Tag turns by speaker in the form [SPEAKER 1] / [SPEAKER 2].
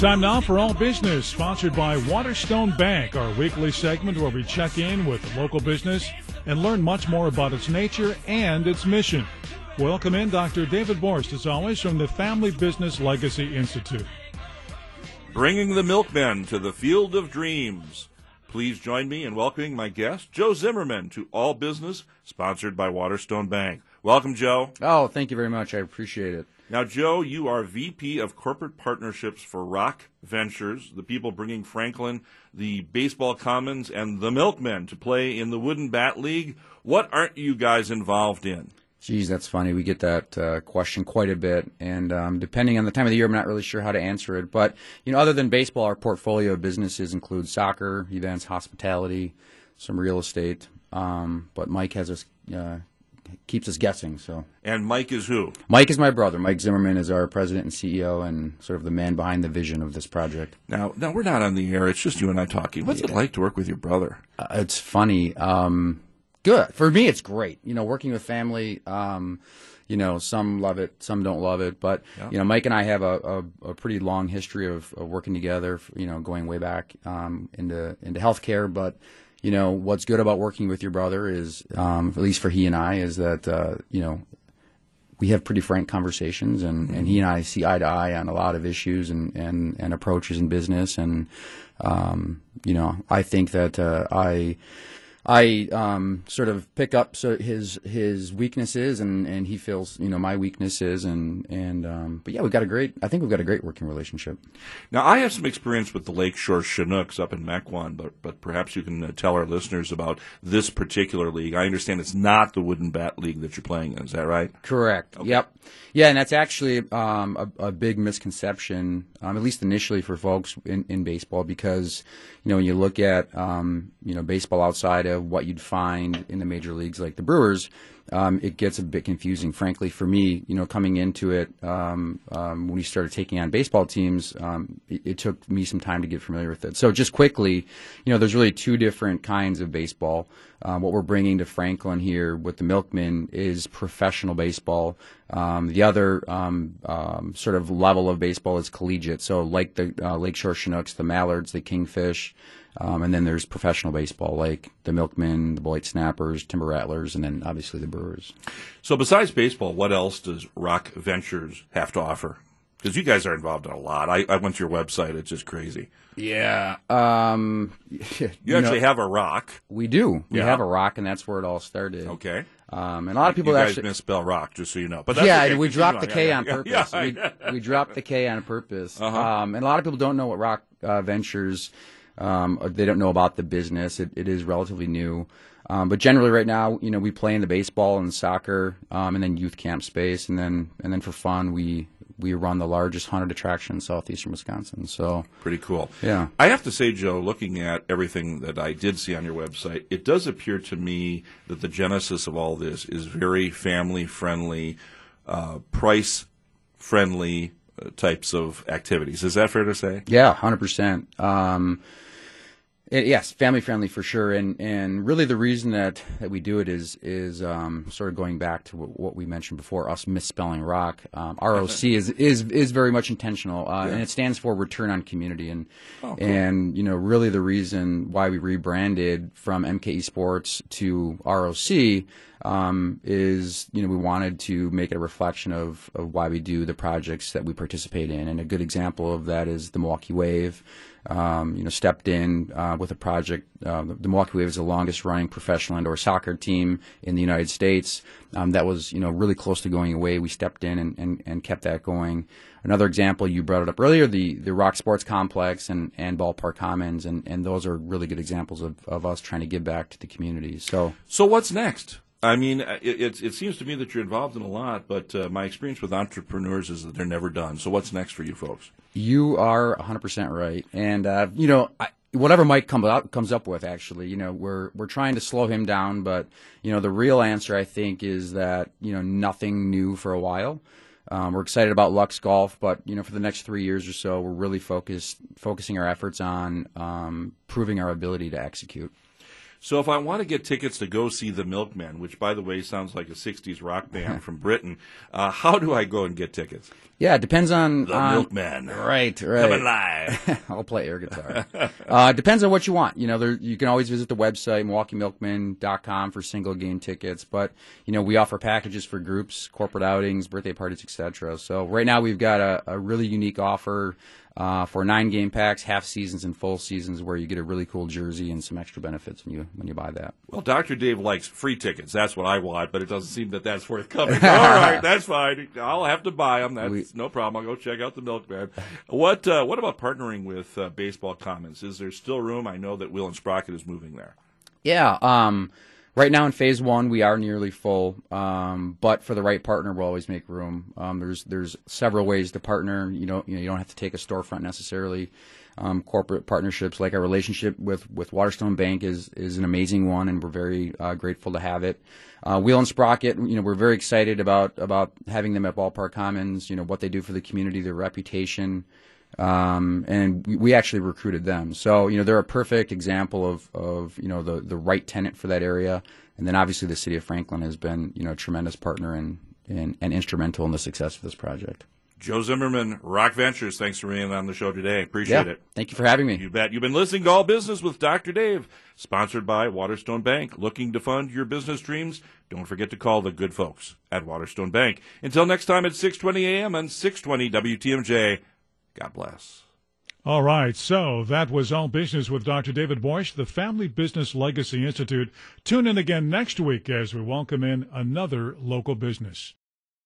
[SPEAKER 1] Time now for All Business, sponsored by Waterstone Bank, our weekly segment where we check in with local business and learn much more about its nature and its mission. Welcome in Dr. David Borst, as always, from the Family Business Legacy Institute.
[SPEAKER 2] Bringing the milkmen to the field of dreams. Please join me in welcoming my guest, Joe Zimmerman, to All Business, sponsored by Waterstone Bank. Welcome, Joe.
[SPEAKER 3] Oh, thank you very much. I appreciate it.
[SPEAKER 2] Now, Joe, you are VP of Corporate Partnerships for ROC Ventures, the people bringing Franklin, the Baseball Commons, and the Milkmen to play in the Wooden Bat League. What aren't you guys involved in?
[SPEAKER 3] Geez, that's funny. We get that uh, question quite a bit, and um, depending on the time of the year, I'm not really sure how to answer it. But you know, other than baseball, our portfolio of businesses include soccer, events, hospitality, some real estate. Um, but Mike has us uh, keeps us guessing. So.
[SPEAKER 2] And Mike is who?
[SPEAKER 3] Mike is my brother. Mike Zimmerman is our president and CEO, and sort of the man behind the vision of this project.
[SPEAKER 2] Now, now we're not on the air. It's just you and I talking. What's yeah. it like to work with your brother?
[SPEAKER 3] Uh, it's funny. Um, good for me. It's great. You know, working with family. Um, you know, some love it, some don't love it. But yeah. you know, Mike and I have a, a, a pretty long history of, of, working together. You know, going way back um, into into healthcare, but you know, what's good about working with your brother is, um, at least for he and I, is that, uh, you know, we have pretty frank conversations and, and he and I see eye to eye on a lot of issues and, and, and approaches in business. And, um, you know, I think that, uh, I, I um, sort of pick up so his his weaknesses, and, and he feels you know my weaknesses, and and um, but yeah, we've got a great. I think we've got a great working relationship.
[SPEAKER 2] Now, I have some experience with the Lakeshore Chinooks up in Mequon, but but perhaps you can uh, tell our listeners about this particular league. I understand it's not the Wooden Bat League that you're playing in. Is that right?
[SPEAKER 3] Correct. Okay. Yep. Yeah, and that's actually um, a, a, big misconception, um, at least initially for folks in, in baseball, because you know when you look at um, you know baseball outside of what you'd find in the major leagues like the Brewers, um, it gets a bit confusing. Frankly, for me, you know, coming into it um, um, when we started taking on baseball teams, um, it, it, took me some time to get familiar with it. So, just quickly, you know, there's really two different kinds of baseball. Um, what we're bringing to Franklin here with the Milkmen is professional baseball. Um, the other sort of level of baseball is collegiate. So, like the uh, Lakeshore Chinooks, the Mallards, the Kingfish. Um, and then there's professional baseball like the Milkmen, the Beloit Snappers, Timber Rattlers, and then obviously the Brewers.
[SPEAKER 2] So besides baseball, what else does ROC Ventures have to offer? Because you guys are involved in a lot. I, I, went to your website; it's just crazy.
[SPEAKER 3] Yeah. Um,
[SPEAKER 2] you, you, actually know, have a rock.
[SPEAKER 3] We do. We yeah. have a rock, and that's where it all started.
[SPEAKER 2] Okay.
[SPEAKER 3] Um, and a lot of people
[SPEAKER 2] you
[SPEAKER 3] guys actually
[SPEAKER 2] misspell rock, just so you know.
[SPEAKER 3] But yeah, okay. we dropped the K yeah, on purpose. We, we, dropped the K on purpose. Uh-huh. Um, and a lot of people don't know what ROC uh, Ventures um, they don't know about the business. It, it is relatively new. Um, but generally, right now, you know, we play in the baseball and soccer, um, and then youth camp space, and then and then for fun, we we run the largest haunted attraction in southeastern Wisconsin. So
[SPEAKER 2] pretty cool.
[SPEAKER 3] Yeah,
[SPEAKER 2] I have to say, Joe, looking at everything that I did see on your website, it does appear to me that the genesis of all this is very family friendly, uh, price friendly uh, types of activities. Is that fair to say?
[SPEAKER 3] Yeah, hundred um, percent. It, yes, family friendly for sure, and and really the reason that, that we do it is is um, sort of going back to what, what, we mentioned before, us misspelling rock. Um, ROC is is is very much intentional, uh, yeah. and it stands for return on community, and oh, cool. and you know really the reason why we rebranded from MKE Sports to ROC um, is you know we wanted to make a reflection of, of why we do the projects that we participate in, and a good example of that is the Milwaukee Wave. Um, you know, stepped in uh, with a project. Uh, the Milwaukee Wave is the longest running professional indoor soccer team in the United States. Um, that was you know really close to going away. We stepped in and, and, and kept that going. Another example, you brought it up earlier, the, the Rock Sports Complex and, and Ballpark Commons, and, and those are really good examples of, of us trying to give back to the community. So,
[SPEAKER 2] so what's next? I mean, it, it, it, seems to me that you're involved in a lot, but uh, my experience with entrepreneurs is that they're never done. So, what's next for you folks?
[SPEAKER 3] You are 100% right. And, uh, you know, I, whatever Mike comes up, comes up with, actually, you know, we're, we're trying to slow him down. But, you know, the real answer, I think, is that, you know, nothing new for a while. Um, we're excited about Lux Golf, but you know, for the next three years or so, we're really focused focusing our efforts on um, proving our ability to execute.
[SPEAKER 2] So if I want to get tickets to go see the Milkmen, which by the way sounds like a '60s rock band from Britain, uh, how do I go and get tickets?
[SPEAKER 3] Yeah, it depends on
[SPEAKER 2] The
[SPEAKER 3] on-
[SPEAKER 2] Milkmen.
[SPEAKER 3] Right, right.
[SPEAKER 2] Coming live.
[SPEAKER 3] I'll play air guitar. uh, depends on what you want. You know, there, you can always visit the website, MilwaukeeMilkmen.com for single game tickets. But, you know, we offer packages for groups, corporate outings, birthday parties, etc. So right now we've got a, a really unique offer uh, for nine game packs, half seasons and full seasons where you get a really cool jersey and some extra benefits when you, when you buy that.
[SPEAKER 2] Well, Dr. Dave likes free tickets. That's what I want, but it doesn't seem that that's forthcoming. All right, that's fine. I'll have to buy them. That's
[SPEAKER 3] We-
[SPEAKER 2] no problem. I'll go check out the Milkman. What uh, What about partnering with uh, Baseball Commons? Is there still room? I know that Wheel and Sprocket is moving there.
[SPEAKER 3] Yeah. Um, right now in phase one, we are nearly full. Um, but for the right partner, we'll always make room. Um, there's there's several ways to partner. You know, you know, you don't have to take a storefront necessarily. Um, corporate partnerships, like our relationship with, with Waterstone Bank, is is an amazing one, and we're very uh, grateful to have it. Uh, Wheel and Sprocket, you know, we're very excited about about having them at Ballpark Commons. You know what they do for the community, their reputation um, and we, actually recruited them. So you know they're a perfect example of, of you know the the right tenant for that area. And then obviously the city of Franklin has been you know a tremendous partner and and, and instrumental in the success of this project.
[SPEAKER 2] Joe Zimmerman, ROC Ventures. Thanks for being on the show today. Appreciate
[SPEAKER 3] yeah,
[SPEAKER 2] it.
[SPEAKER 3] thank you for having me.
[SPEAKER 2] You bet. You've been listening to All Business with Dr. Dave, sponsored by Waterstone Bank. Looking to fund your business dreams? Don't forget to call the good folks at Waterstone Bank. Until next time at 6:20 a.m. on 620 WTMJ. God bless.
[SPEAKER 1] All right, so that was All Business with Dr. David Borst, the Family Business Legacy Institute. Tune in again next week as we welcome in another local business.